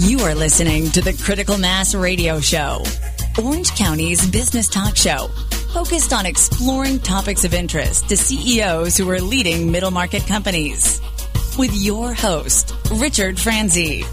You are listening to the Critical Mass Radio Show, Orange County's business talk show, focused on exploring topics of interest to CEOs who are leading middle market companies. With your host, Richard Franzi.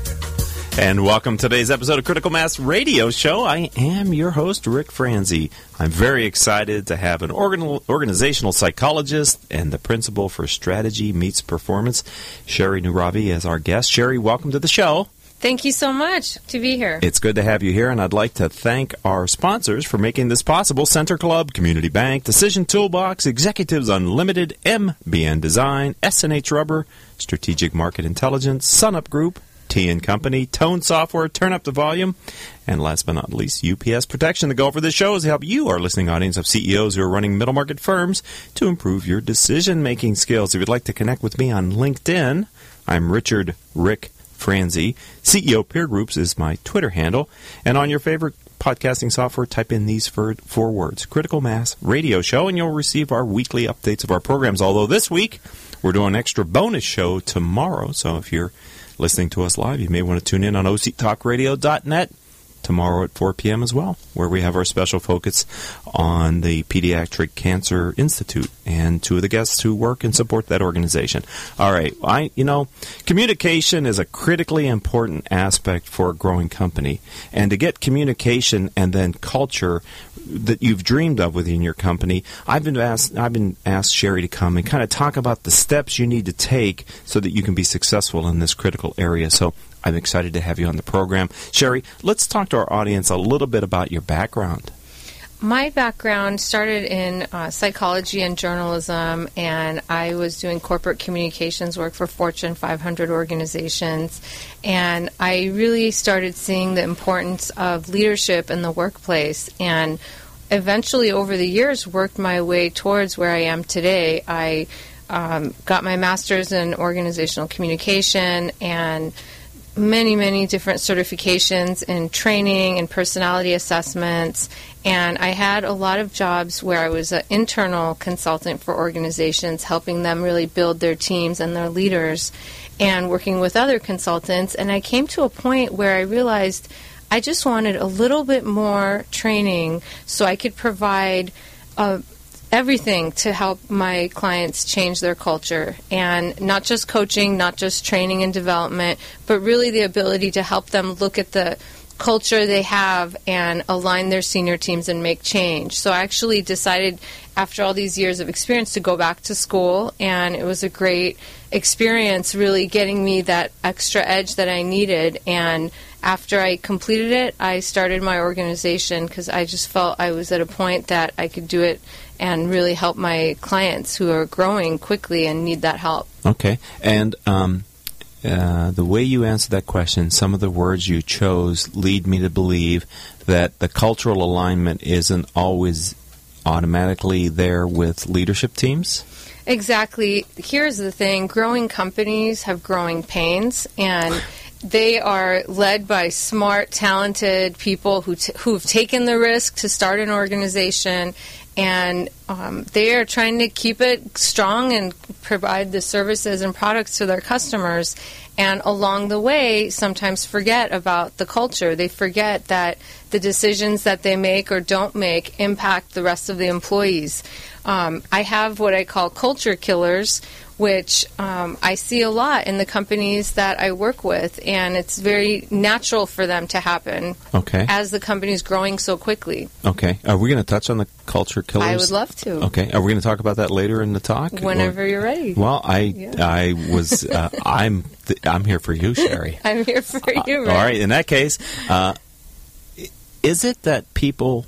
And welcome to today's episode of Critical Mass Radio Show. I am your host, Rick Franzi. I'm very excited to have an organ- organizational psychologist and the principal for strategy meets performance, Sherry Nooravi, as our guest. Sherry, welcome to the show. Thank you so much to be here. It's good to have you here, and I'd like to thank our sponsors for making this possible Center Club, Community Bank, Decision Toolbox, Executives Unlimited, MBN Design, SNH Rubber, Strategic Market Intelligence, SunUp Group, T and Company, Tone Software, Turn Up the Volume, and last but not least, UPS Protection. The goal for this show is to help you, our listening audience of CEOs who are running middle market firms, to improve your decision making skills. If you'd like to connect with me on LinkedIn, I'm Richard Rick Franzi. CEO Peer Groups is my Twitter handle. And on your favorite podcasting software, type in these four, words Critical Mass Radio Show, and you'll receive our weekly updates of our programs. Although this week, we're doing an extra bonus show tomorrow. So if you're listening to us live, you may want to tune in on octalkradio.net tomorrow at 4 p.m. as well, where we have our special focus on the Pediatric Cancer Institute and two of the guests who work and support that organization. All right, I you know, communication is a critically important aspect for a growing company, and to get communication and then culture that you've dreamed of within your company, I've been asked I've been asked Sherry to come and kind of talk about the steps you need to take so that you can be successful in this critical area. So I'm excited to have you on the program. Sherry, let's talk to our audience a little bit about your background. My background started in uh, psychology and journalism, and I was doing corporate communications work for Fortune 500 organizations. And I really started seeing the importance of leadership in the workplace. And eventually, over the years, worked my way towards where I am today. I um, got my master's in organizational communication and many, many different certifications in training and personality assessments. And I had a lot of jobs where I was an internal consultant for organizations, helping them really build their teams and their leaders, and working with other consultants. And I came to a point where I realized I just wanted a little bit more training so I could provide a everything to help my clients change their culture and not just coaching, not just training and development, but really the ability to help them look at the culture they have and align their senior teams and make change. So I actually decided after all these years of experience to go back to school and it was a great experience really getting me that extra edge that I needed and after I completed it I started my organization because I just felt I was at a point that I could do it and really help my clients who are growing quickly and need that help. Okay. And um, uh, the way you answered that question, some of the words you chose lead me to believe that the cultural alignment isn't always automatically there with leadership teams. Exactly. Here's the thing growing companies have growing pains, and they are led by smart, talented people who t- who've taken the risk to start an organization and um, they are trying to keep it strong and provide the services and products to their customers. And along the way, sometimes forget about the culture. They forget that the decisions that they make or don't make impact the rest of the employees. Um, I have what I call culture killers, which um, I see a lot in the companies that I work with, and it's very natural for them to happen. Okay. As the company is growing so quickly. Okay. Are we going to touch on the culture killers? I would love to. Okay. Are we going to talk about that later in the talk? Whenever or? you're ready. Well, I yeah. I was uh, I'm th- I'm here for you, Sherry. I'm here for you. Uh, all right. In that case, uh, is it that people,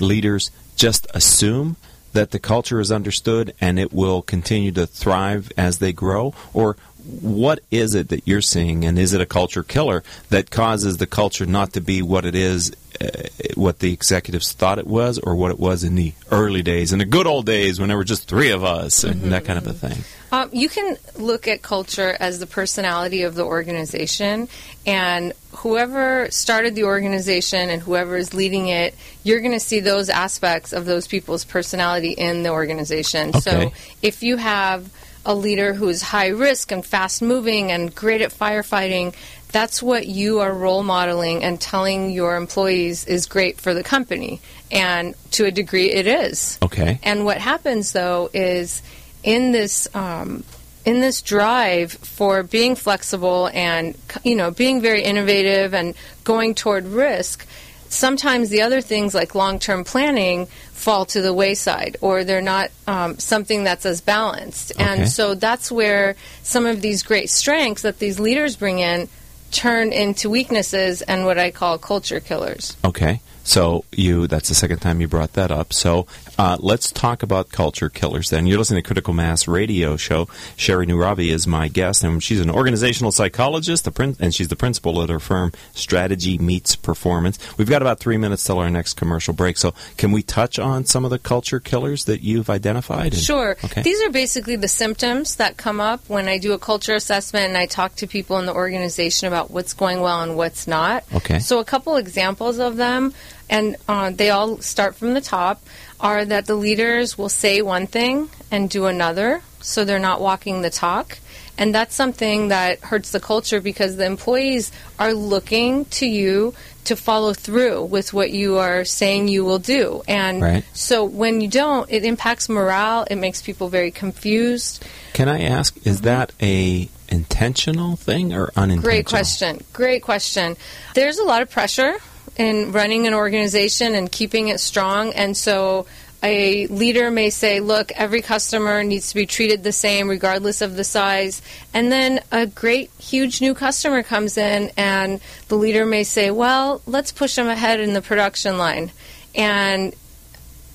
leaders, just assume that the culture is understood and it will continue to thrive as they grow? Or what is it that you're seeing, and is it a culture killer that causes the culture not to be what it is, uh, what the executives thought it was, or what it was in the early days, in the good old days when there were just three of us, and mm-hmm. that kind of a thing? Um, you can look at culture as the personality of the organization, and whoever started the organization and whoever is leading it, you're going to see those aspects of those people's personality in the organization. Okay. So if you have a leader who is high risk and fast moving and great at firefighting, that's what you are role modeling and telling your employees is great for the company. And to a degree, it is. Okay. And what happens though is in this um, in this drive for being flexible and you know being very innovative and going toward risk, sometimes the other things like long term planning fall to the wayside or they're not um, something that's as balanced. Okay. And so that's where some of these great strengths that these leaders bring in turn into weaknesses and what I call culture killers. Okay. So you that's the second time you brought that up. So uh, let's talk about culture killers then. You're listening to Critical Mass Radio Show. Sherry Nooravi is my guest, and she's an organizational psychologist, prin- and she's the principal at her firm, Strategy Meets Performance. We've got about three minutes till our next commercial break. So can we touch on some of the culture killers that you've identified? And- Sure. Okay. These are basically the symptoms that come up when I do a culture assessment and I talk to people in the organization about what's going well and what's not. Okay. So, a couple examples of them, and uh, they all start from the top, are that the leaders will say one thing and do another, so they're not walking the talk. And that's something that hurts the culture because the employees are looking to you to follow through with what you are saying you will do. And Right. so when you don't, it impacts morale, it makes people very confused. Can I ask, is that a intentional thing or unintentional? Great question. Great question. There's a lot of pressure in running an organization and keeping it strong. And so a leader may say, look, every customer needs to be treated the same regardless of the size. And then a great, huge new customer comes in, and the leader may say, well, let's push them ahead in the production line. And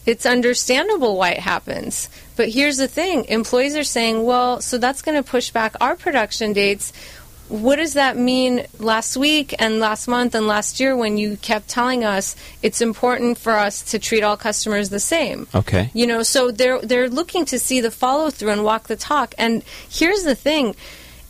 it's understandable why it happens. But here's the thing employees are saying, well, so that's going to push back our production dates. What does that mean last week and last month and last year when you kept telling us it's important for us to treat all customers the same? Okay. You know, so they're they're looking to see the follow through and walk the talk. And here's the thing.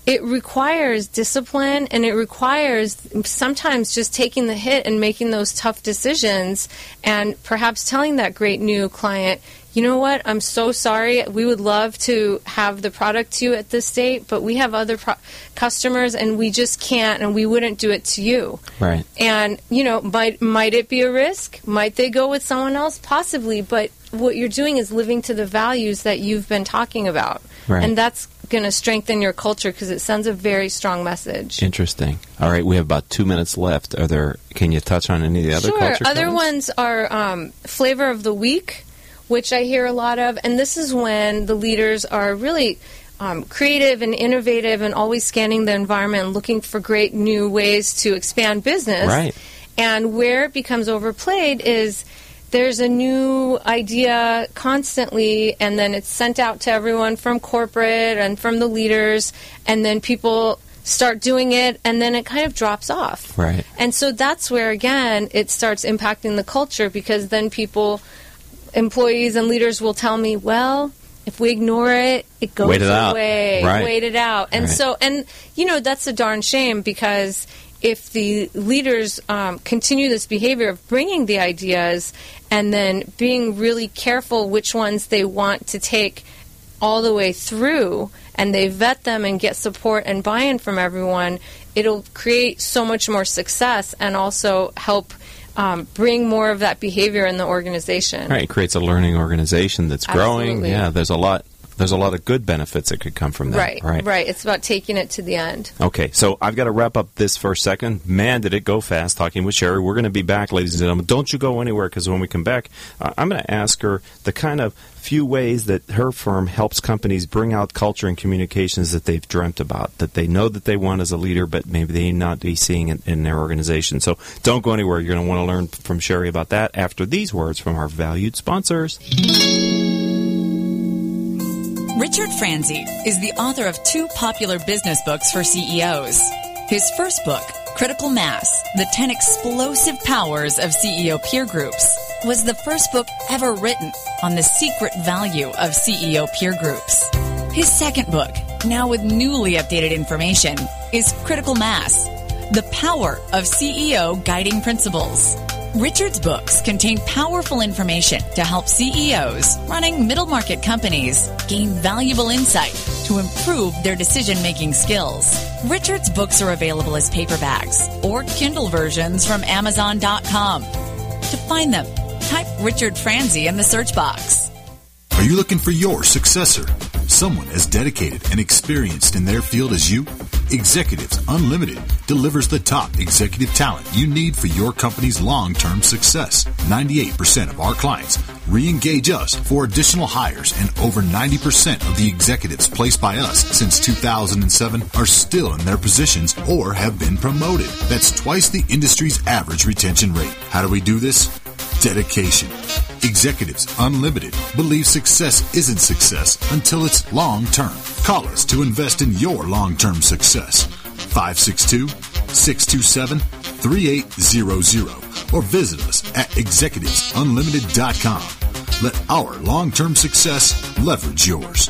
It requires discipline and it requires sometimes just taking the hit and making those tough decisions and perhaps telling that great new client, you know what, I'm so sorry. We would love to have the product to you at this date, but we have other pro- customers and we just can't and we wouldn't do it to you. Right. And you know, might might it be a risk? Might they go with someone else? Possibly, but what you're doing is living to the values that you've been talking about, Right. and that's going to strengthen your culture because it sends a very strong message. Interesting. All right, we have about two minutes left. Are there? Can you touch on any of the other sure. culture Other killers? ones are um, flavor of the week, which I hear a lot of, and this is when the leaders are really. Um, creative and innovative, and always scanning the environment and looking for great new ways to expand business. Right. And where it becomes overplayed is there's a new idea constantly, and then it's sent out to everyone from corporate and from the leaders, and then people start doing it, and then it kind of drops off. Right. And so that's where, again, it starts impacting the culture because then people, employees and leaders will tell me, well, if we ignore it, it goes Wait it away. Right. Wait it out. And Right. so, and you know, that's a darn shame because if the leaders um, continue this behavior of bringing the ideas and then being really careful which ones they want to take all the way through and they vet them and get support and buy-in from everyone, it'll create so much more success and also help um, bring more of that behavior in the organization. Right, it creates a learning organization that's growing. Absolutely. Yeah, there's a lot. There's a lot of good benefits that could come from that. Right, Right. right. It's about taking it to the end. Okay, so I've got to wrap up this first second. Man, did it go fast talking with Sherry. We're going to be back, ladies and gentlemen. Don't you go anywhere because when we come back, uh, I'm going to ask her the kind of few ways that her firm helps companies bring out culture and communications that they've dreamt about, that they know that they want as a leader, but maybe they not be seeing it in their organization. So don't go anywhere. You're going to want to learn from Sherry about that after these words from our valued sponsors. Richard Franzi is the author of two popular business books for CEOs. His first book, Critical Mass The 10 Explosive Powers of CEO Peer Groups, was the first book ever written on the secret value of CEO peer groups. His second book, now with newly updated information, is Critical Mass The Power of CEO Guiding Principles. Richard's books contain powerful information to help CEOs running middle market companies gain valuable insight to improve their decision making skills. Richard's books are available as paperbacks or Kindle versions from Amazon.com. To find them, type Richard Franzi in the search box. Are you looking for your successor? Someone as dedicated and experienced in their field as you? Executives Unlimited delivers the top executive talent you need for your company's long term success. 98% of our clients re engage us for additional hires, and over 90% of the executives placed by us since 2007 are still in their positions or have been promoted. That's twice the industry's average retention rate. How do we do this? Dedication. Executives Unlimited believe success isn't success until it's long term. Call us to invest in your long term success. 562 627 3800 or visit us at executivesunlimited.com. Let our long term success leverage yours.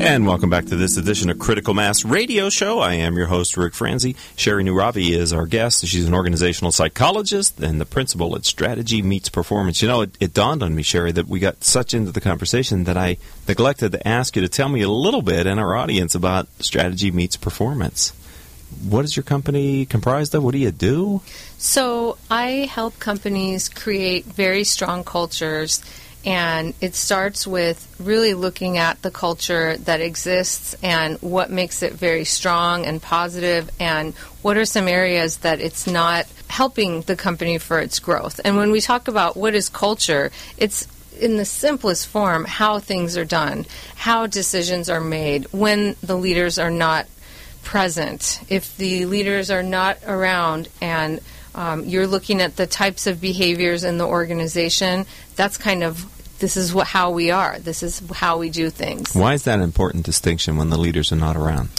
And welcome back to this edition of Critical Mass Radio Show. I am your host, Rick Franzi. Sherry Nooravi is our guest. She's an organizational psychologist and the principal at Strategy Meets Performance. You know, it, it, dawned on me, Sherry, that we got such into the conversation that I neglected to ask you to tell me a little bit and our audience about Strategy Meets Performance. What is your company comprised of? What do you do? So, I help companies create very strong cultures and it starts with really looking at the culture that exists and what makes it very strong and positive, and what are some areas that it's not helping the company for its growth. And when we talk about what is culture, it's in the simplest form how things are done, how decisions are made, when the leaders are not present, if the leaders are not around and um, you're looking at the types of behaviors in the organization. That's kind of this is what, how we are. This is how we do things. Why is that an important distinction when the leaders are not around?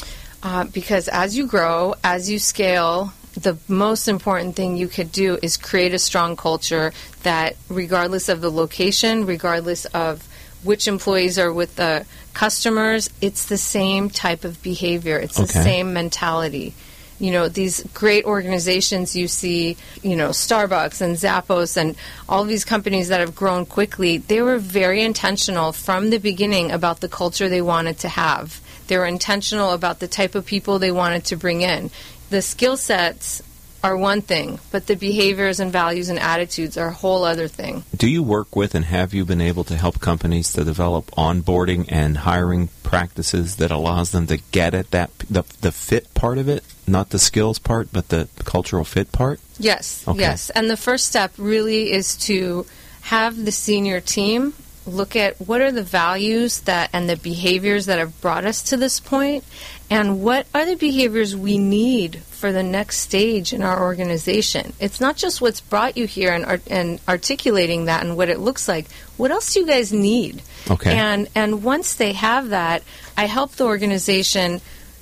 Uh, because as you grow, as you scale, the most important thing you could do is create a strong culture that, regardless of the location, regardless of which employees are with the customers, it's the same type of behavior. It's okay. the same mentality you know these great organizations you see you know starbucks and zappos and all these companies that have grown quickly they were very intentional from the beginning about the culture they wanted to have. They were intentional about the type of people they wanted to bring in. The skill sets are one thing, but the behaviors and values and attitudes are a whole other thing. Do you work with and have you been able to help companies to develop onboarding and hiring practices that allows them to get at that the, the fit part of it, not the skills part, but the cultural fit part? Yes, okay. yes. And the first step really is to have the senior team look at what are the values that and the behaviors that have brought us to this point and what are the behaviors we need for the next stage in our organization. It's not just what's brought you here and, and articulating that and what it looks like. What else do you guys need? Okay. And and once they have that, I help the organization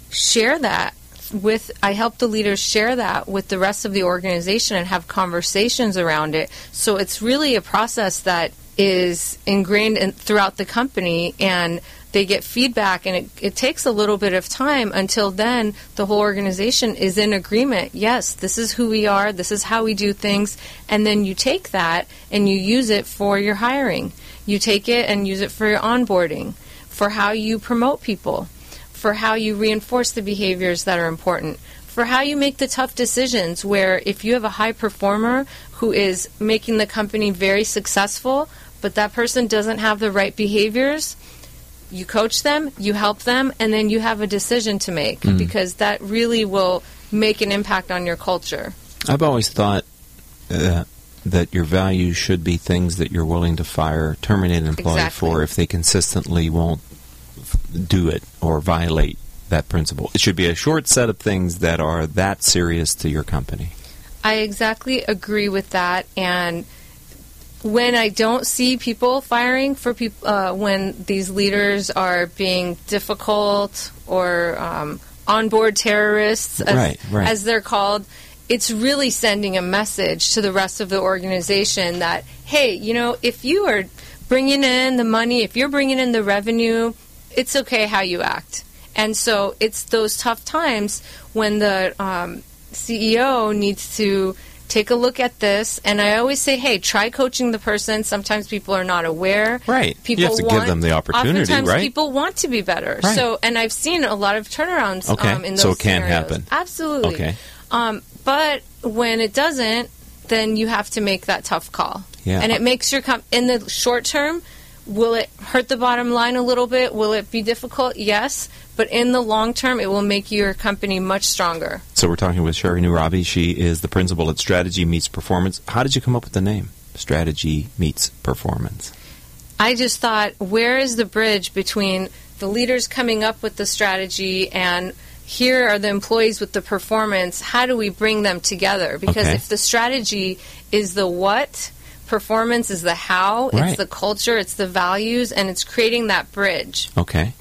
share that with I help the leaders share that with the rest of the organization and have conversations around it. So it's really a process that is ingrained in, throughout the company and they get feedback and it, it takes a little bit of time until then the whole organization is in agreement. Yes this is who we are this is how we do things and then you take that and you use it for your hiring. You take it and use it for your onboarding for how you promote people for how you reinforce the behaviors that are important for how you make the tough decisions where if you have a high performer who is making the company very successful but that person doesn't have the right behaviors, you coach them, you help them, and then you have a decision to make Mm. because that really will make an impact on your culture. I've always thought uh, that your values should be things that you're willing to fire, terminate an employee Exactly. for if they consistently won't do it or violate that principle. It should be a short set of things that are that serious to your company. I exactly agree with that. And when I don't see people firing for people, uh, when these leaders are being difficult or um, onboard terrorists, as, Right, right. as they're called, it's really sending a message to the rest of the organization that, hey, you know, if you are bringing in the money, if you're bringing in the revenue, it's okay how you act. And so it's those tough times when the um, CEO needs to take a look at this. And I always say, hey, try coaching the person. Sometimes people are not aware. Right. You People have to give them the opportunity, oftentimes right? People want to be better. Right. So, and I've seen a lot of turnarounds Okay. um, in those So it can scenarios. happen. Absolutely. Okay. Um, but when it doesn't, then you have to make that tough call. Yeah. And it makes your com- in the short term. Will it hurt the bottom line a little bit? Will it be difficult? Yes. But in the long term, it will make your company much stronger. So we're talking with Sherry Nooravi. She is the principal at Strategy Meets Performance. How did you come up with the name? Strategy Meets Performance. I just thought, where is the bridge between the leaders coming up with the strategy and here are the employees with the performance? How do we bring them together? Because Okay. if the strategy is the what, performance is the how, Right. it's the culture, it's the values, and it's creating that bridge. Okay.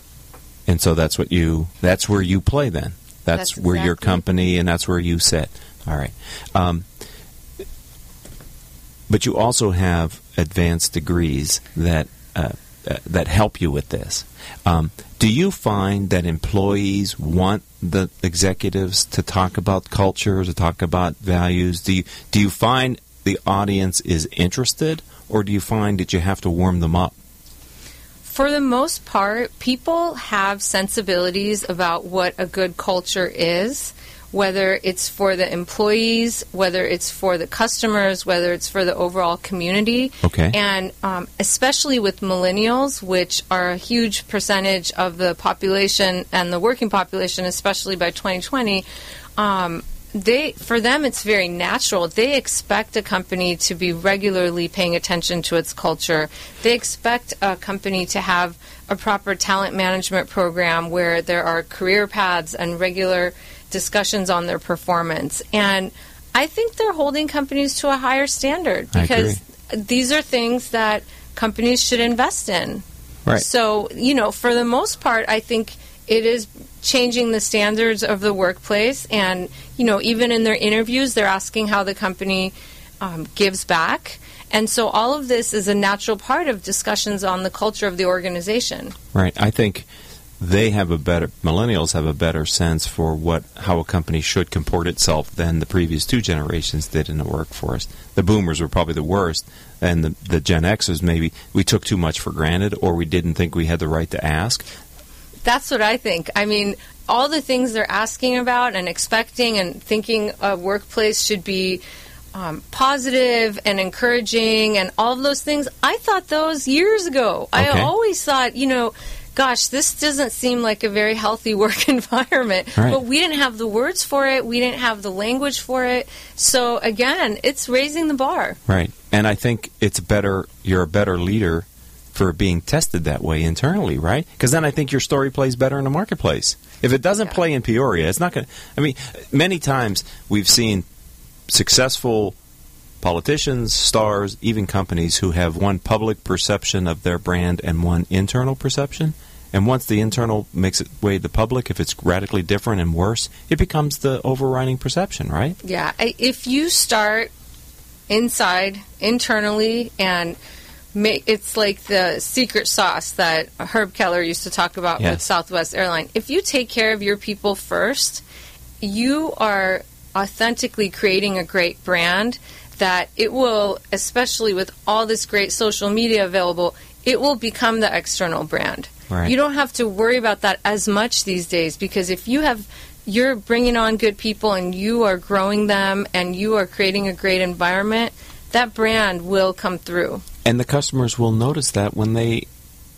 And so that's what you that's where you play then. That's, That's where your company and that's where you sit. All right. Um, but you also have advanced degrees that uh, uh, that help you with this. Um, do you find that employees want the executives to talk about culture, to talk about values? Do you do you find the audience is interested, or do you find that you have to warm them up? For the most part, people have sensibilities about what a good culture is, whether it's for the employees, whether it's for the customers, whether it's for the overall community. Okay. And um, especially with millennials, which are a huge percentage of the population and the working population, especially by 2020. Um, they for them it's very natural. They expect a company to be regularly paying attention to its culture. They expect a company to have a proper talent management program where there are career paths and regular discussions on their performance. And i think they're holding companies to a higher standard because these are things that companies should invest in. Right. so, you know, for the most part, I think it is changing the standards of the workplace. And, you know, even in their interviews, they're asking how the company um, gives back. And so all of this is a natural part of discussions on the culture of the organization. Right. I think they have a better millennials have a better sense for what how a company should comport itself than the previous two generations did in the workforce. The boomers were probably the worst, and the, the Gen Xers maybe we took too much for granted, or we didn't think we had the right to ask. That's what I think. I mean, all the things they're asking about and expecting and thinking a workplace should be um, positive and encouraging and all of those things. I thought those years ago. Okay. I always thought, you know, gosh, this doesn't seem like a very healthy work environment. Right. But we didn't have the words for it, we didn't have the language for it. So, again, it's raising the bar. Right. And I think it's better. You're a better leader for being tested that way internally, right? Because then I think your story plays better in the marketplace. If it doesn't Yeah. play in Peoria, it's not going to. I mean, many times we've seen successful politicians, stars, even companies who have one public perception of their brand and one internal perception. And once the internal makes its way to the public, if it's radically different and worse, it becomes the overriding perception, right? Yeah, if you start inside internally and it's like the secret sauce that Herb Kelleher used to talk about with Southwest Airline. If you take care of your people first, you are authentically creating a great brand that it will especially with all this great social media available, it will become the external brand. Right. You don't have to worry about that as much these days because if you have you're bringing on good people and you are growing them and you are creating a great environment, that brand will come through. And the customers will notice that when they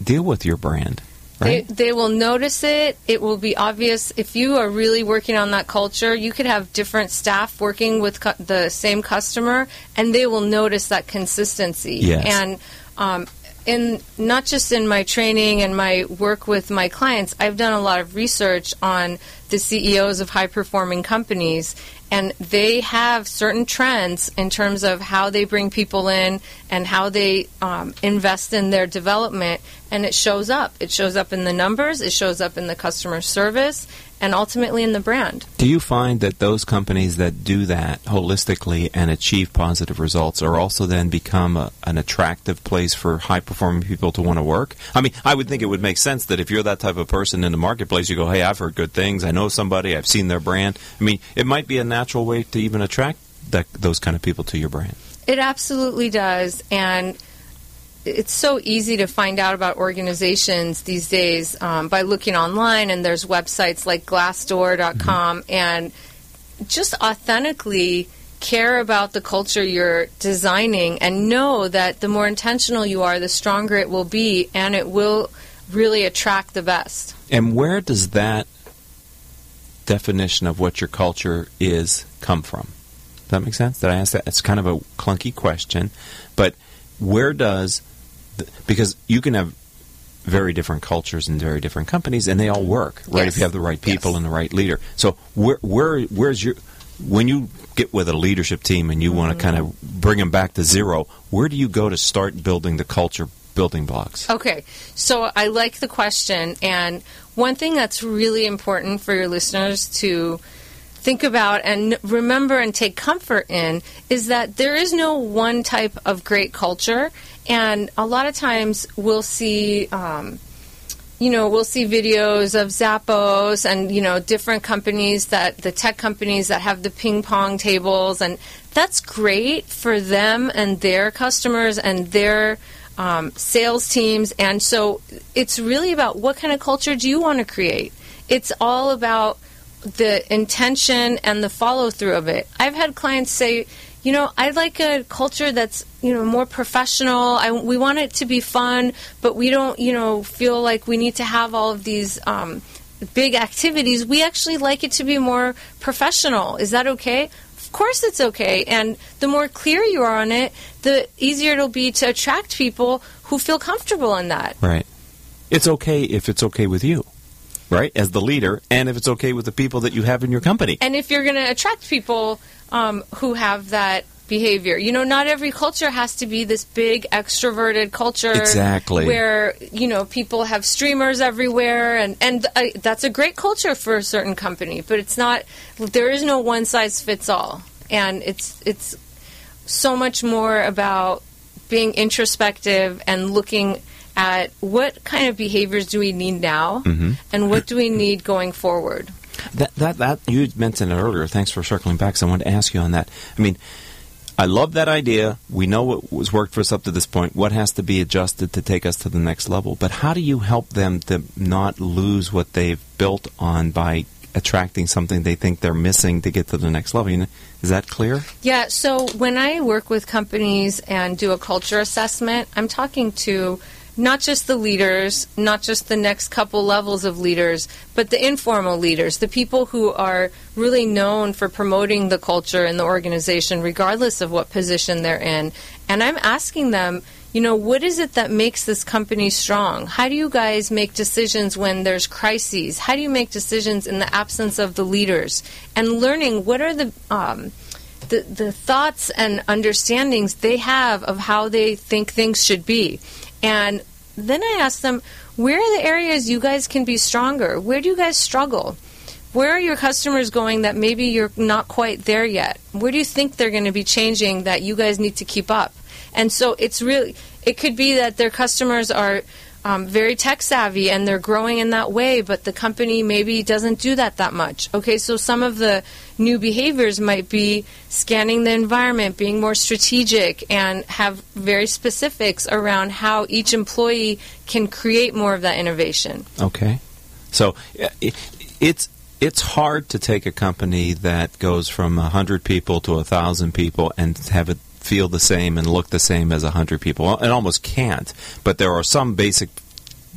deal with your brand. They, right? they will notice it. It will be obvious. If you are really working on that culture, you could have different staff working with cu- the same customer, and they will notice that consistency. Yes. And um, in not just in my training and my work with my clients, I've done a lot of research on the CEOs of high performing companies, and they have certain trends in terms of how they bring people in and how they um, invest in their development, and it shows up. It shows up in the numbers, it shows up in the customer service, and ultimately in the brand. Do you find that those companies that do that holistically and achieve positive results are also then become a, an attractive place for high performing people to want to work? I mean, I would think it would make sense that if you're that type of person in the marketplace, you go, hey, I've heard good things. I know somebody. I've seen their brand. I mean, it might be a natural way to even attract that, those kind of people to your brand. It absolutely does. And it's so easy to find out about organizations these days um, by looking online, and there's websites like Glassdoor.com, and just authentically care about the culture you're designing and know that the more intentional you are, the stronger it will be, and it will really attract the best. And where does that definition of what your culture is come from? Does that make sense? Did I ask that? It's kind of a clunky question, but where does because you can have very different cultures and very different companies, and they all work, right? Yes. If you have the right people Yes. and the right leader. So where where where's your when you get with a leadership team and you want to mm-hmm. kind of bring them back to zero, where do you go to start building the culture building blocks? Okay, so I like the question, and one thing that's really important for your listeners to think about and remember and take comfort in is that there is no one type of great culture, and a lot of times we'll see. Um, you know, we'll see videos of Zappos and, you know, different companies that, the tech companies that have the ping pong tables, and that's great for them and their customers and their um, sales teams. And so it's really about what kind of culture do you want to create? It's all about the intention and the follow through of it. I've had clients say, you know, I'd like a culture that's, you know, more professional. I, we want it to be fun, but we don't, you know, feel like we need to have all of these um, big activities. We actually like it to be more professional. Is that okay? Of course it's okay. And the more clear you are on it, the easier it'll be to attract people who feel comfortable in that. Right. It's okay if it's okay with you, right? As the leader, and if it's okay with the people that you have in your company. and if you're going to attract people um, who have that behavior you know not every culture has to be this big extroverted culture Exactly. where you know people have streamers everywhere and and uh, that's a great culture for a certain company but it's not there is no one size fits all and it's it's so much more about being introspective and looking at what kind of behaviors do we need now mm-hmm. and what do we need going forward That that that you mentioned it earlier. Thanks for circling back. So I wanted to ask you on that. I mean, I love that idea. We know what was worked for us up to this point. What has to be adjusted to take us to the next level? But how do you help them to not lose what they've built on by attracting something they think they're missing to get to the next level? You know, is that clear? Yeah, so when I work with companies and do a culture assessment, I'm talking to not just the leaders, not just the next couple levels of leaders, but the informal leaders, the people who are really known for promoting the culture in the organization, regardless of what position they're in. And I'm asking them, you know, what is it that makes this company strong? How do you guys make decisions when there's crises? How do you make decisions in the absence of the leaders? And learning what are the um, the, the thoughts and understandings they have of how they think things should be. And then I ask them, where are the areas you guys can be stronger? Where do you guys struggle? Where are your customers going that maybe you're not quite there yet? Where do you think they're going to be changing that you guys need to keep up? And so it's really, it could be that their customers are um, very tech savvy and they're growing in that way, but the company maybe doesn't do that that much. Okay, so some of the new behaviors might be scanning the environment, being more strategic, and have very specifics around how each employee can create more of that innovation. Okay. So uh, i- it's it's hard to take a company that goes from a hundred people to a thousand people and have it feel the same and look the same as a hundred people. Well, It almost can't. But there are some basic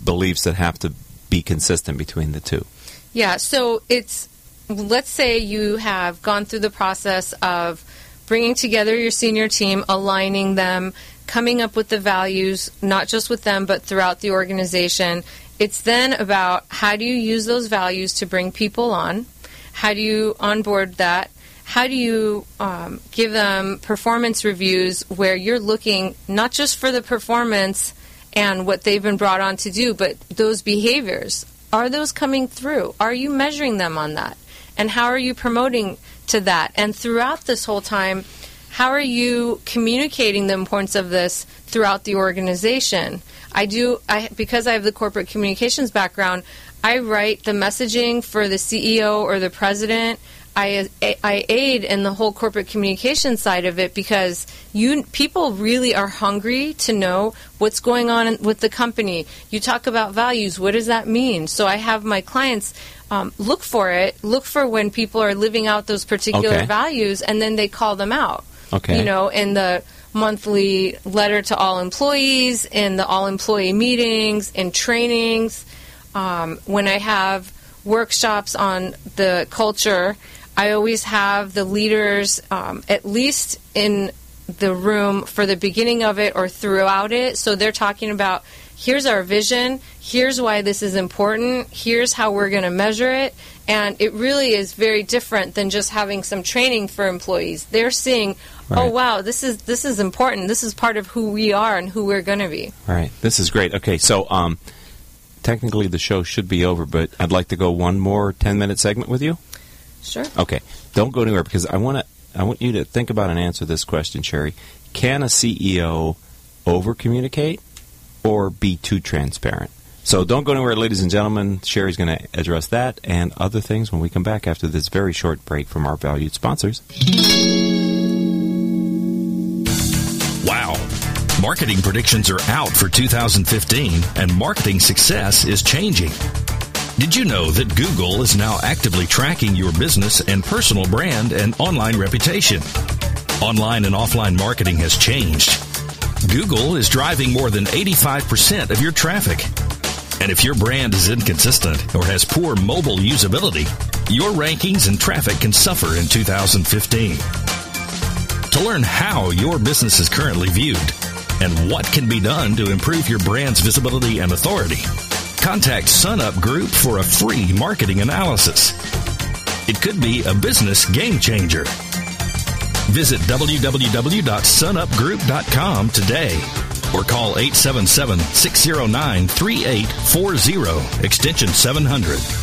beliefs that have to be consistent between the two? Yeah, so it's let's say you have gone through the process of bringing together your senior team, aligning them, coming up with the values, not just with them, but throughout the organization. It's then about how do you use those values to bring people on? How do you onboard that? How do you um, give them performance reviews where you're looking not just for the performance and what they've been brought on to do, but those behaviors? Are those coming through? Are you measuring them on that? And how are you promoting to that? And throughout this whole time, how are you communicating the importance of this throughout the organization? I do, I, because I have the corporate communications background, I write the messaging for the CEO or the president. I, I aid in the whole corporate communication side of it because you people really are hungry to know what's going on with the company. You talk about values. What does that mean? So I have my clients um, look for it. Look for when people are living out those particular Okay. values, and then they call them out. Okay. You know, in the monthly letter to all employees, in the all employee meetings, in trainings, um, when I have workshops on the culture, I always have the leaders um, at least in the room for the beginning of it or throughout it. So they're talking about here's our vision, here's why this is important, here's how we're going to measure it. And it really is very different than just having some training for employees. They're seeing, oh wow, this is this is important. This is part of who we are and who we're going to be. All right. This is great. Okay, so um, technically the show should be over, but I'd like to go one more 10 minute segment with you. Sure. Okay. Don't go anywhere because I want to. I want you to think about and answer this question, Sherry. Can a CEO over communicate or be too transparent? So don't go anywhere, ladies and gentlemen. Sherry's going to address that and other things when we come back after this very short break from our valued sponsors. Wow. Marketing predictions are out for 2015, and marketing success is changing. Did you know that Google is now actively tracking your business and personal brand and online reputation? Online and offline marketing has changed. Google is driving more than 85% of your traffic. And if your brand is inconsistent or has poor mobile usability, your rankings and traffic can suffer in 2015. To learn how your business is currently viewed and what can be done to improve your brand's visibility and authority, contact SunUp Group for a free marketing analysis. It could be a business game changer. Visit www.sunupgroup.com today or call 877 609 3840, extension 700.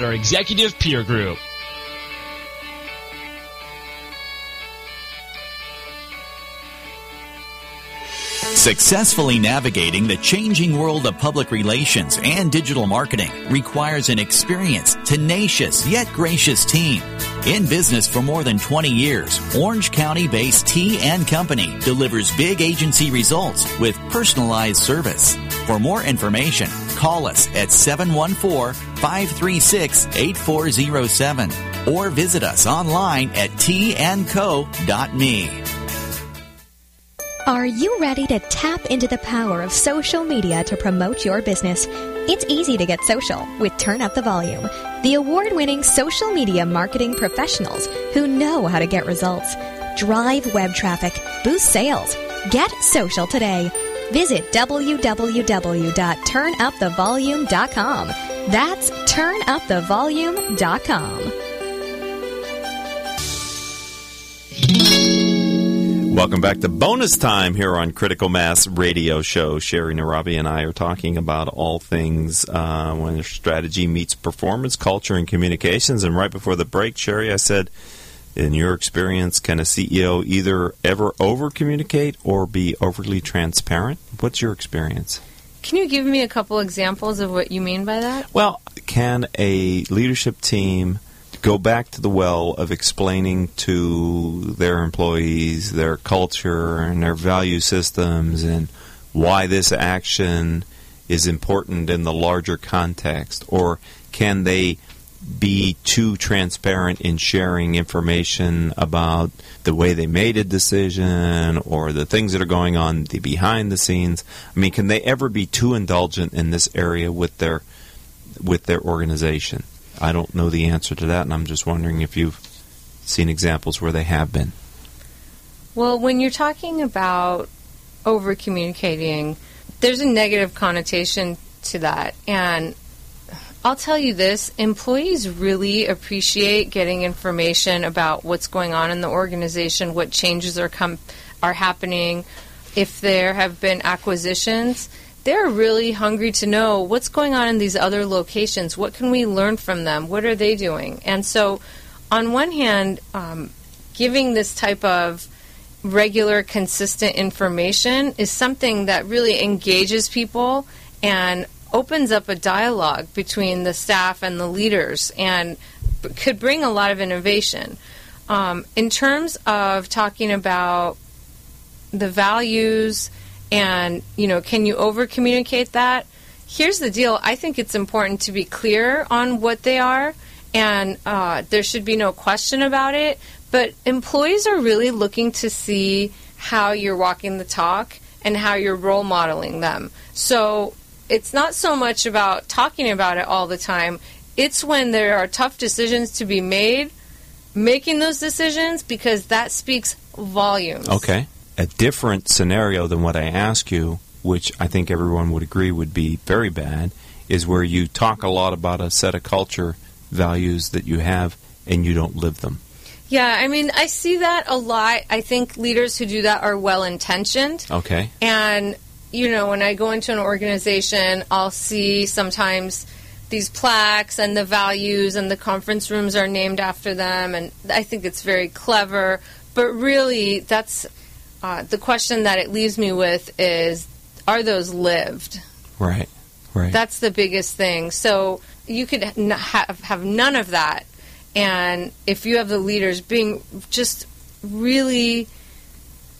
our executive peer group. Successfully navigating the changing world of public relations and digital marketing requires an experienced, tenacious, yet gracious team. In business for more than 20 years, Orange County-based T and Company delivers big agency results with personalized service. For more information, call us at 714-536-8407 or visit us online at tandco.me. Are you ready to tap into the power of social media to promote your business? It's easy to get social with Turn Up the Volume, the award winning social media marketing professionals who know how to get results. Drive web traffic, boost sales. Get social today visit www.turnupthevolume.com. That's turnupthevolume.com. Welcome back to bonus time here on Critical Mass Radio Show. Sherry Nooravi and I are talking about all things uh, when strategy meets performance, culture, and communications. And right before the break, Sherry, I said, in your experience, can a CEO either ever over communicate or be overly transparent? What's your experience? Can you give me a couple examples of what you mean by that? Well, can a leadership team go back to the well of explaining to their employees their culture and their value systems and why this action is important in the larger context? Or can they be too transparent in sharing information about the way they made a decision or the things that are going on the behind the scenes. I mean, can they ever be too indulgent in this area with their with their organization? I don't know the answer to that, and I'm just wondering if you've seen examples where they have been. Well, when you're talking about over communicating, there's a negative connotation to that. And I'll tell you this employees really appreciate getting information about what's going on in the organization, what changes are, com- are happening, if there have been acquisitions they're really hungry to know what's going on in these other locations. What can we learn from them? What are they doing? And so, on one hand, um, giving this type of regular, consistent information is something that really engages people and opens up a dialogue between the staff and the leaders and could bring a lot of innovation. Um, in terms of talking about the values, and, you know, can you over communicate that? Here's the deal I think it's important to be clear on what they are, and uh, there should be no question about it. But employees are really looking to see how you're walking the talk and how you're role modeling them. So it's not so much about talking about it all the time, it's when there are tough decisions to be made, making those decisions because that speaks volumes. Okay a different scenario than what I ask you, which I think everyone would agree would be very bad, is where you talk a lot about a set of culture values that you have and you don't live them. Yeah, I mean, I see that a lot. I think leaders who do that are well intentioned. Okay. And, you know, when I go into an organization, I'll see sometimes these plaques and the values and the conference rooms are named after them. And I think it's very clever. But really, that's uh, the question that it leaves me with is are those lived? Right, right. That's the biggest thing. So you could have, have none of that. And if you have the leaders being just really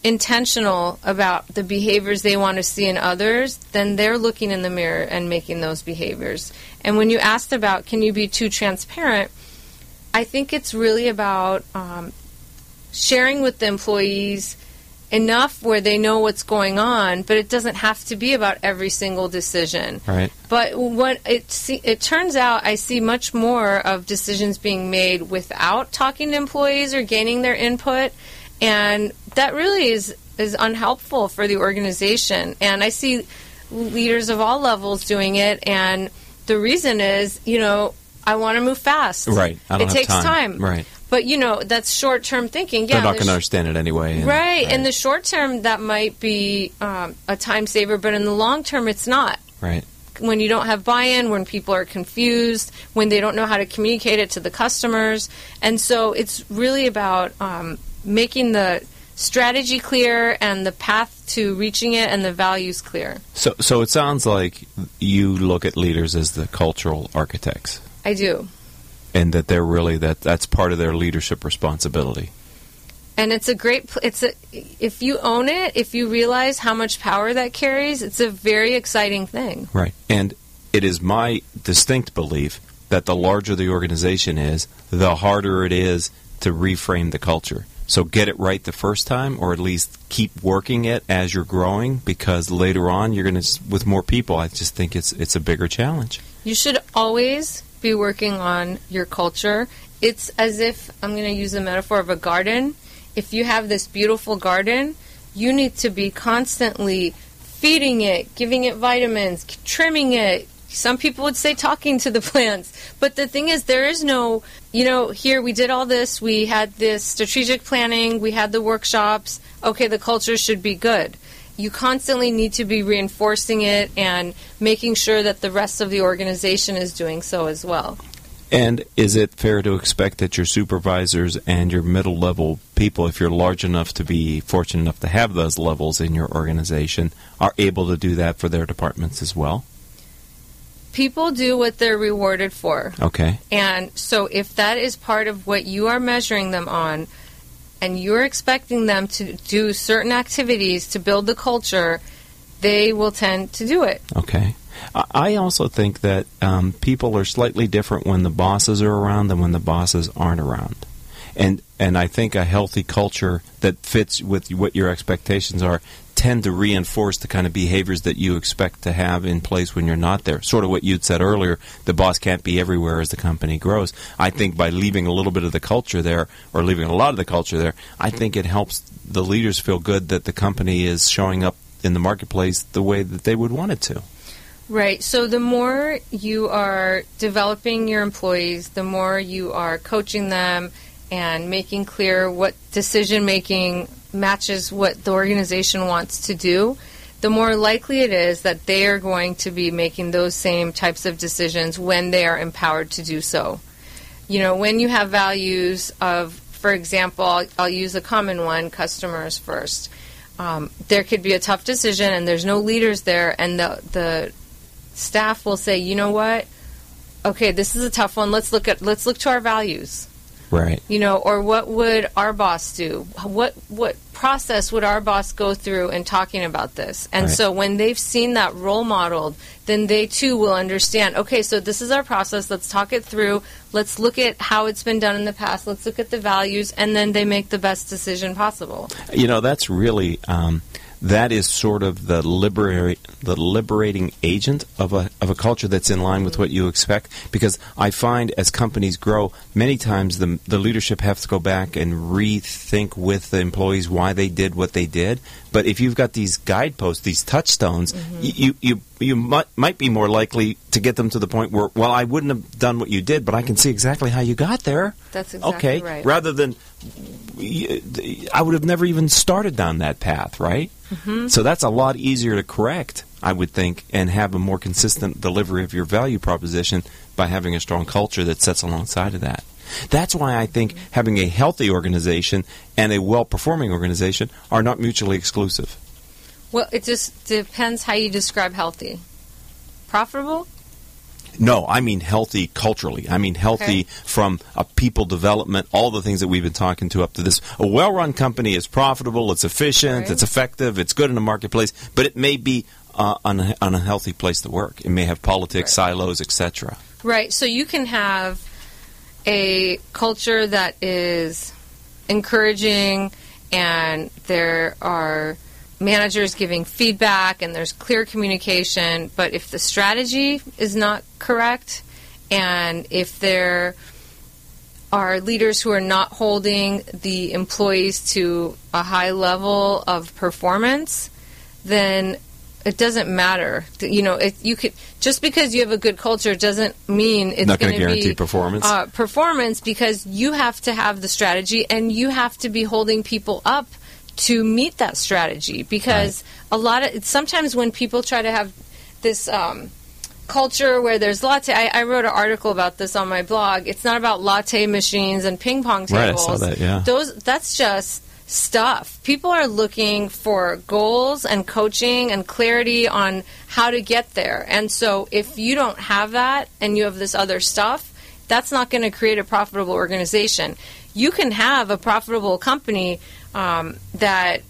intentional about the behaviors they want to see in others, then they're looking in the mirror and making those behaviors. And when you asked about can you be too transparent, I think it's really about um, sharing with the employees enough where they know what's going on, but it doesn't have to be about every single decision. Right. But what it see, it turns out, I see much more of decisions being made without talking to employees or gaining their input, and that really is is unhelpful for the organization. And I see leaders of all levels doing it, and the reason is, you know, I want to move fast. Right. it takes time. time. Right. But you know, that's short term thinking. Yeah, They're not going to understand it anyway. And, right. right. In the short term, that might be um, a time saver, but in the long term, it's not. Right. When you don't have buy in, when people are confused, when they don't know how to communicate it to the customers. And so it's really about um, making the strategy clear and the path to reaching it and the values clear. So, so it sounds like you look at leaders as the cultural architects. I do and that they're really that that's part of their leadership responsibility. And it's a great it's a if you own it, if you realize how much power that carries, it's a very exciting thing. Right. And it is my distinct belief that the larger the organization is, the harder it is to reframe the culture. So get it right the first time, or at least keep working it as you're growing, because later on you're going to with more people. I just think it's it's a bigger challenge. You should always be working on your culture. It's as if I'm going to use the metaphor of a garden. If you have this beautiful garden, you need to be constantly feeding it, giving it vitamins, trimming it, some people would say talking to the plants. But the thing is, there is no, you know, here we did all this, we had this strategic planning, we had the workshops. Okay, the culture should be good. You constantly need to be reinforcing it and making sure that the rest of the organization is doing so as well. And is it fair to expect that your supervisors and your middle level people, if you're large enough to be fortunate enough to have those levels in your organization, are able to do that for their departments as well? People do what they're rewarded for. Okay. And so if that is part of what you are measuring them on, and you're expecting them to do certain activities to build the culture, they will tend to do it. Okay. I also think that um, people are slightly different when the bosses are around than when the bosses aren't around. And and I think a healthy culture that fits with what your expectations are tend to reinforce the kind of behaviors that you expect to have in place when you're not there. Sort of what you'd said earlier, the boss can't be everywhere as the company grows. I think by leaving a little bit of the culture there, or leaving a lot of the culture there, I think it helps the leaders feel good that the company is showing up in the marketplace the way that they would want it to. Right. So the more you are developing your employees, the more you are coaching them and making clear what decision making matches what the organization wants to do, the more likely it is that they are going to be making those same types of decisions when they are empowered to do so. You know, when you have values of, for example, I'll, I'll use a common one customers first. Um, there could be a tough decision and there's no leaders there, and the, the staff will say, you know what? Okay, this is a tough one. Let's look at let's look to our values. Right. You know, or what would our boss do? What what process would our boss go through in talking about this? And Right. so when they've seen that role modeled, then they too will understand, okay, so this is our process. Let's talk it through. Let's look at how it's been done in the past. Let's look at the values and then they make the best decision possible. You know, that's really um, that is sort of the liberate the liberating agent of a of a culture that's in line with what you expect. Because I find as companies grow, many times the the leadership has to go back and rethink with the employees why they did what they did. But if you've got these guideposts, these touchstones, mm-hmm. y you you you might might be more likely to get them to the point where, well, I wouldn't have done what you did, but I can see exactly how you got there. That's exactly okay. right. Rather than I would have never even started down that path, right? Mm-hmm. So that's a lot easier to correct, I would think, and have a more consistent delivery of your value proposition by having a strong culture that sets alongside of that. That's why I think having a healthy organization and a well performing organization are not mutually exclusive. Well, it just depends how you describe healthy. Profitable? No, I mean healthy culturally. I mean healthy Okay. from a people development, all the things that we've been talking to up to this. A well run company is profitable, it's efficient, Right. it's effective, it's good in the marketplace, but it may be uh, unhealthy place to work. It may have politics, silos, etc. Right. So you can have a culture that is encouraging and there are managers giving feedback and there's clear communication, but if the strategy is not correct and if there are leaders who are not holding the employees to a high level of performance, then it doesn't matter. You know, it, you could just because you have a good culture doesn't mean it's Not going to guarantee be performance. Uh, performance because you have to have the strategy and you have to be holding people up to meet that strategy. Because a lot of sometimes when people try to have this. Um, culture where there's latte. I, I wrote an article about this on my blog. It's not about latte machines and ping pong Right, I tables. saw that, yeah. Those that's just stuff. People are looking for goals and coaching and clarity on how to get there. And so if you don't have that and you have this other stuff, that's not going to create a profitable organization. You can have a profitable company um, that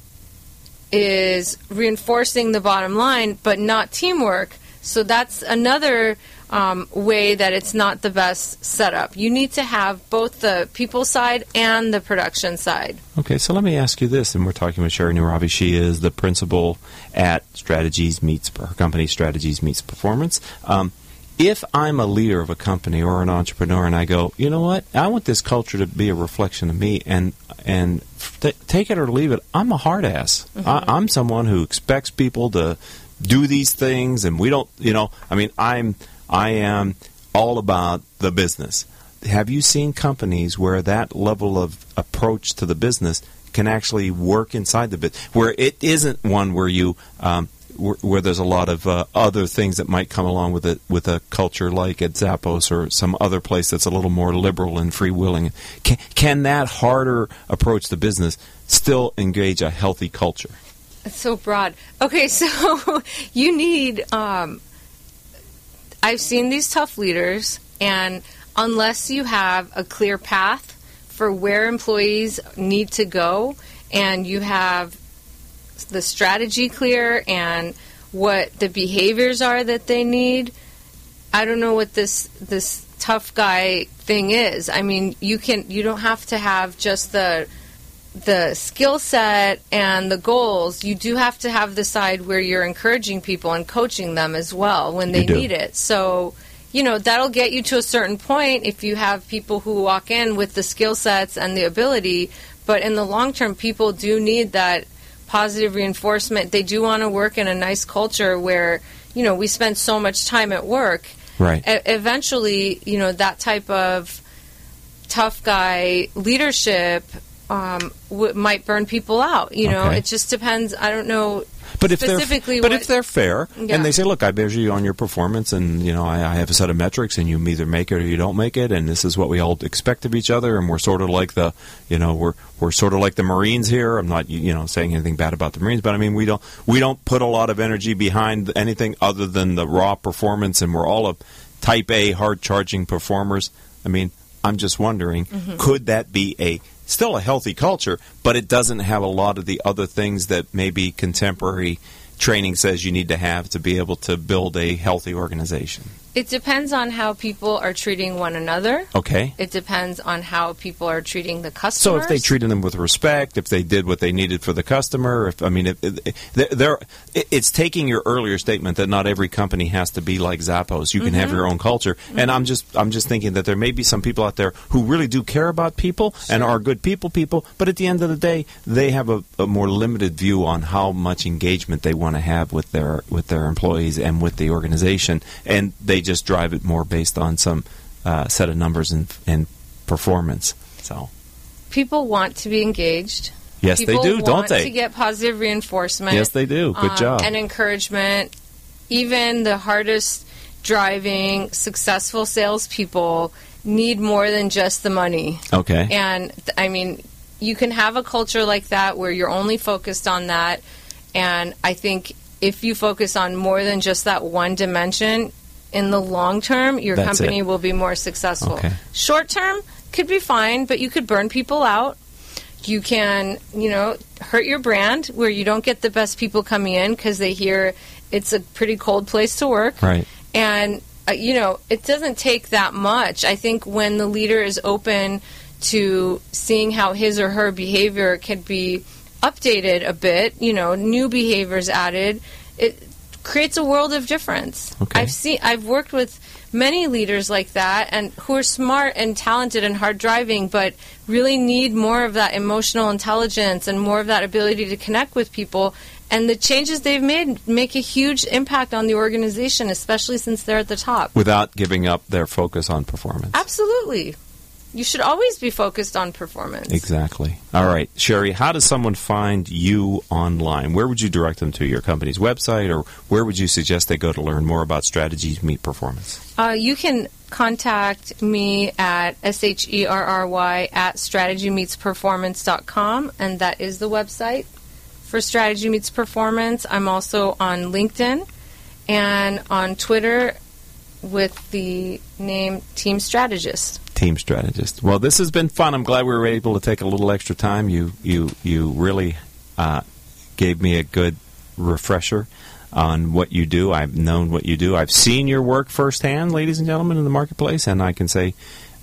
is reinforcing the bottom line, but not teamwork. So that's another um, way that it's not the best setup. You need to have both the people side and the production side. Okay, so let me ask you this, and we're talking with Sherry Nooravi. She is the principal at Strategies Meets her company Strategies Meets Performance. Um, if I'm a leader of a company or an entrepreneur, and I go, you know what, I want this culture to be a reflection of me, and and th- take it or leave it, I'm a hard ass. I, I'm someone who expects people to do these things, and we don't, you know, I mean, I'm I am all about the business. Have you seen companies where that level of approach to the business can actually work inside the business, where it isn't one where you um, where, where there's a lot of uh, other things that might come along with it with a culture like at Zappos or some other place that's a little more liberal and freewheeling. Can, can that harder approach to business still engage a healthy culture? It's so broad. Okay, so you need. Um, I've seen these tough leaders, and unless you have a clear path for where employees need to go, and you have the strategy clear and what the behaviors are that they need, I don't know what this this tough guy thing is. I mean, you can you don't have to have just the the skill set and the goals, you do have to have the side where you're encouraging people and coaching them as well when they need it. So, you know, that'll get you to a certain point if you have people who walk in with the skill sets and the ability. But in the long term, people do need that positive reinforcement. They do want to work in a nice culture where, you know, we spend so much time at work. Right. E- eventually, you know, that type of tough guy leadership um, w- might burn people out. You know, Okay. it just depends. I don't know But if specifically they're but what, if they're fair Yeah. and they say, "Look, I measure you on your performance, and you know I, I have a set of metrics, and you either make it or you don't make it, and this is what we all expect of each other, and we're sort of like the, you know, we're we're sort of like the Marines here. I'm not, you know, saying anything bad about the Marines, but I mean we don't we don't put a lot of energy behind anything other than the raw performance, and we're all a Type A hard charging performers. I mean, I'm just wondering, Mm-hmm. could that be a still a healthy culture, but it doesn't have a lot of the other things that maybe contemporary training says you need to have to be able to build a healthy organization. It depends on how people are treating one another. Okay. It depends on how people are treating the customer. So if they treated them with respect, if they did what they needed for the customer, if I mean, if, they're, it's taking your earlier statement that not every company has to be like Zappos. You can have mm-hmm. your own culture, and I'm just I'm just thinking that there may be some people out there who really do care about people and are good people people, but at the end of the day, they have a, a more limited view on how much engagement they want to have with their with their employees and with the organization, and they just drive it more based on some uh, set of numbers and and performance. So. people want to be engaged. Yes, they People do, don't they? To get positive reinforcement. Yes, they do. Good um, job. And encouragement. Even the hardest driving, successful salespeople need more than just the money. Okay. And th- I mean, you can have a culture like that where you're only focused on that. And I think if you focus on more than just that one dimension, in the long term, your That's company it. will be more successful. Okay. Short term could be fine, but you could burn people out. You can, you know, hurt your brand where you don't get the best people coming in because they hear it's a pretty cold place to work. Right. And, uh, you know, it doesn't take that much. I think when the leader is open to seeing how his or her behavior can be updated a bit, you know, new behaviors added, it creates a world of difference. Okay. I've seen, I've worked with many leaders like that and who are smart and talented and hard driving, but really need more of that emotional intelligence and more of that ability to connect with people. And the changes they've made make a huge impact on the organization, especially since they're at the top. Without giving up their focus on performance. Absolutely. You should always be focused on performance. Exactly. All right. Sherry, how does someone find you online? Where would you direct them to? Your company's website, or where would you suggest they go to learn more about strategies meet performance? Uh, you can contact me at S-H-E-R-R-Y at strategymeetsperformance.com, and that is the website for Strategy Meets Performance. I'm also on LinkedIn and on Twitter with the name Team Strategist. Team strategist. Well, this has been fun. I'm glad we were able to take a little extra time. You you you really uh, gave me a good refresher on what you do. I've known what you do. I've seen your work firsthand, ladies and gentlemen, in the marketplace, and I can say.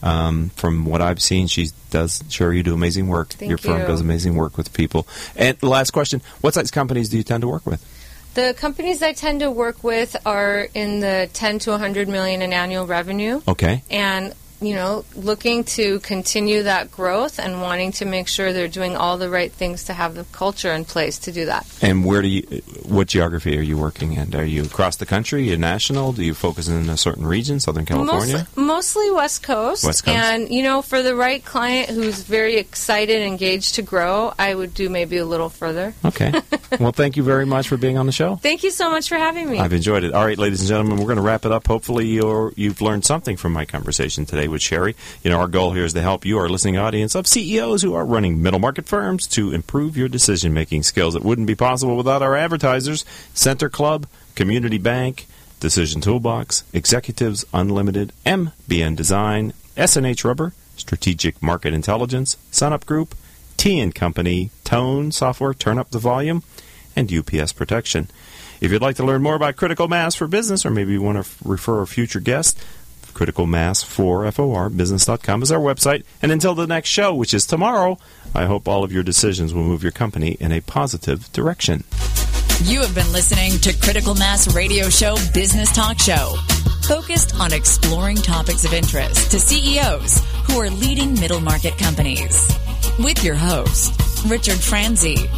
Um, from what I've seen, she does. Sure, you do amazing work. Thank your firm you. does amazing work with people. And the last question: What size companies do you tend to work with? The companies I tend to work with are in the 10 to 100 million in annual revenue. Okay, and you know, looking to continue that growth and wanting to make sure they're doing all the right things to have the culture in place to do that. And where do you, what geography are you working in? Are you across the country? Are you national? Do you focus in a certain region, Southern California? Mostly, mostly West Coast. West Coast. And, you know, for the right client who's very excited, engaged to grow, I would do maybe a little further. Okay. well, thank you very much for being on the show. Thank you so much for having me. I've enjoyed it. All right, ladies and gentlemen, we're going to wrap it up. Hopefully, you're, you've learned something from my conversation today with Sherry. You know, our goal here is to help you, our listening audience of CEOs who are running middle market firms, to improve your decision making skills. It wouldn't be possible without our advertisers Center Club, Community Bank, Decision Toolbox, Executives Unlimited, MBN Design, SNH Rubber, Strategic Market Intelligence, Sunup Group, T and Company, Tone Software, Turn Up the Volume, and UPS Protection. If you'd like to learn more about Critical Mass for Business, or maybe you want to f- refer a future guest, Critical Mass for FOR business.com is our website. And until the next show, which is tomorrow, I hope all of your decisions will move your company in a positive direction. You have been listening to Critical Mass Radio Show Business Talk Show, focused on exploring topics of interest to CEOs who are leading middle market companies. With your host, Richard Franzi.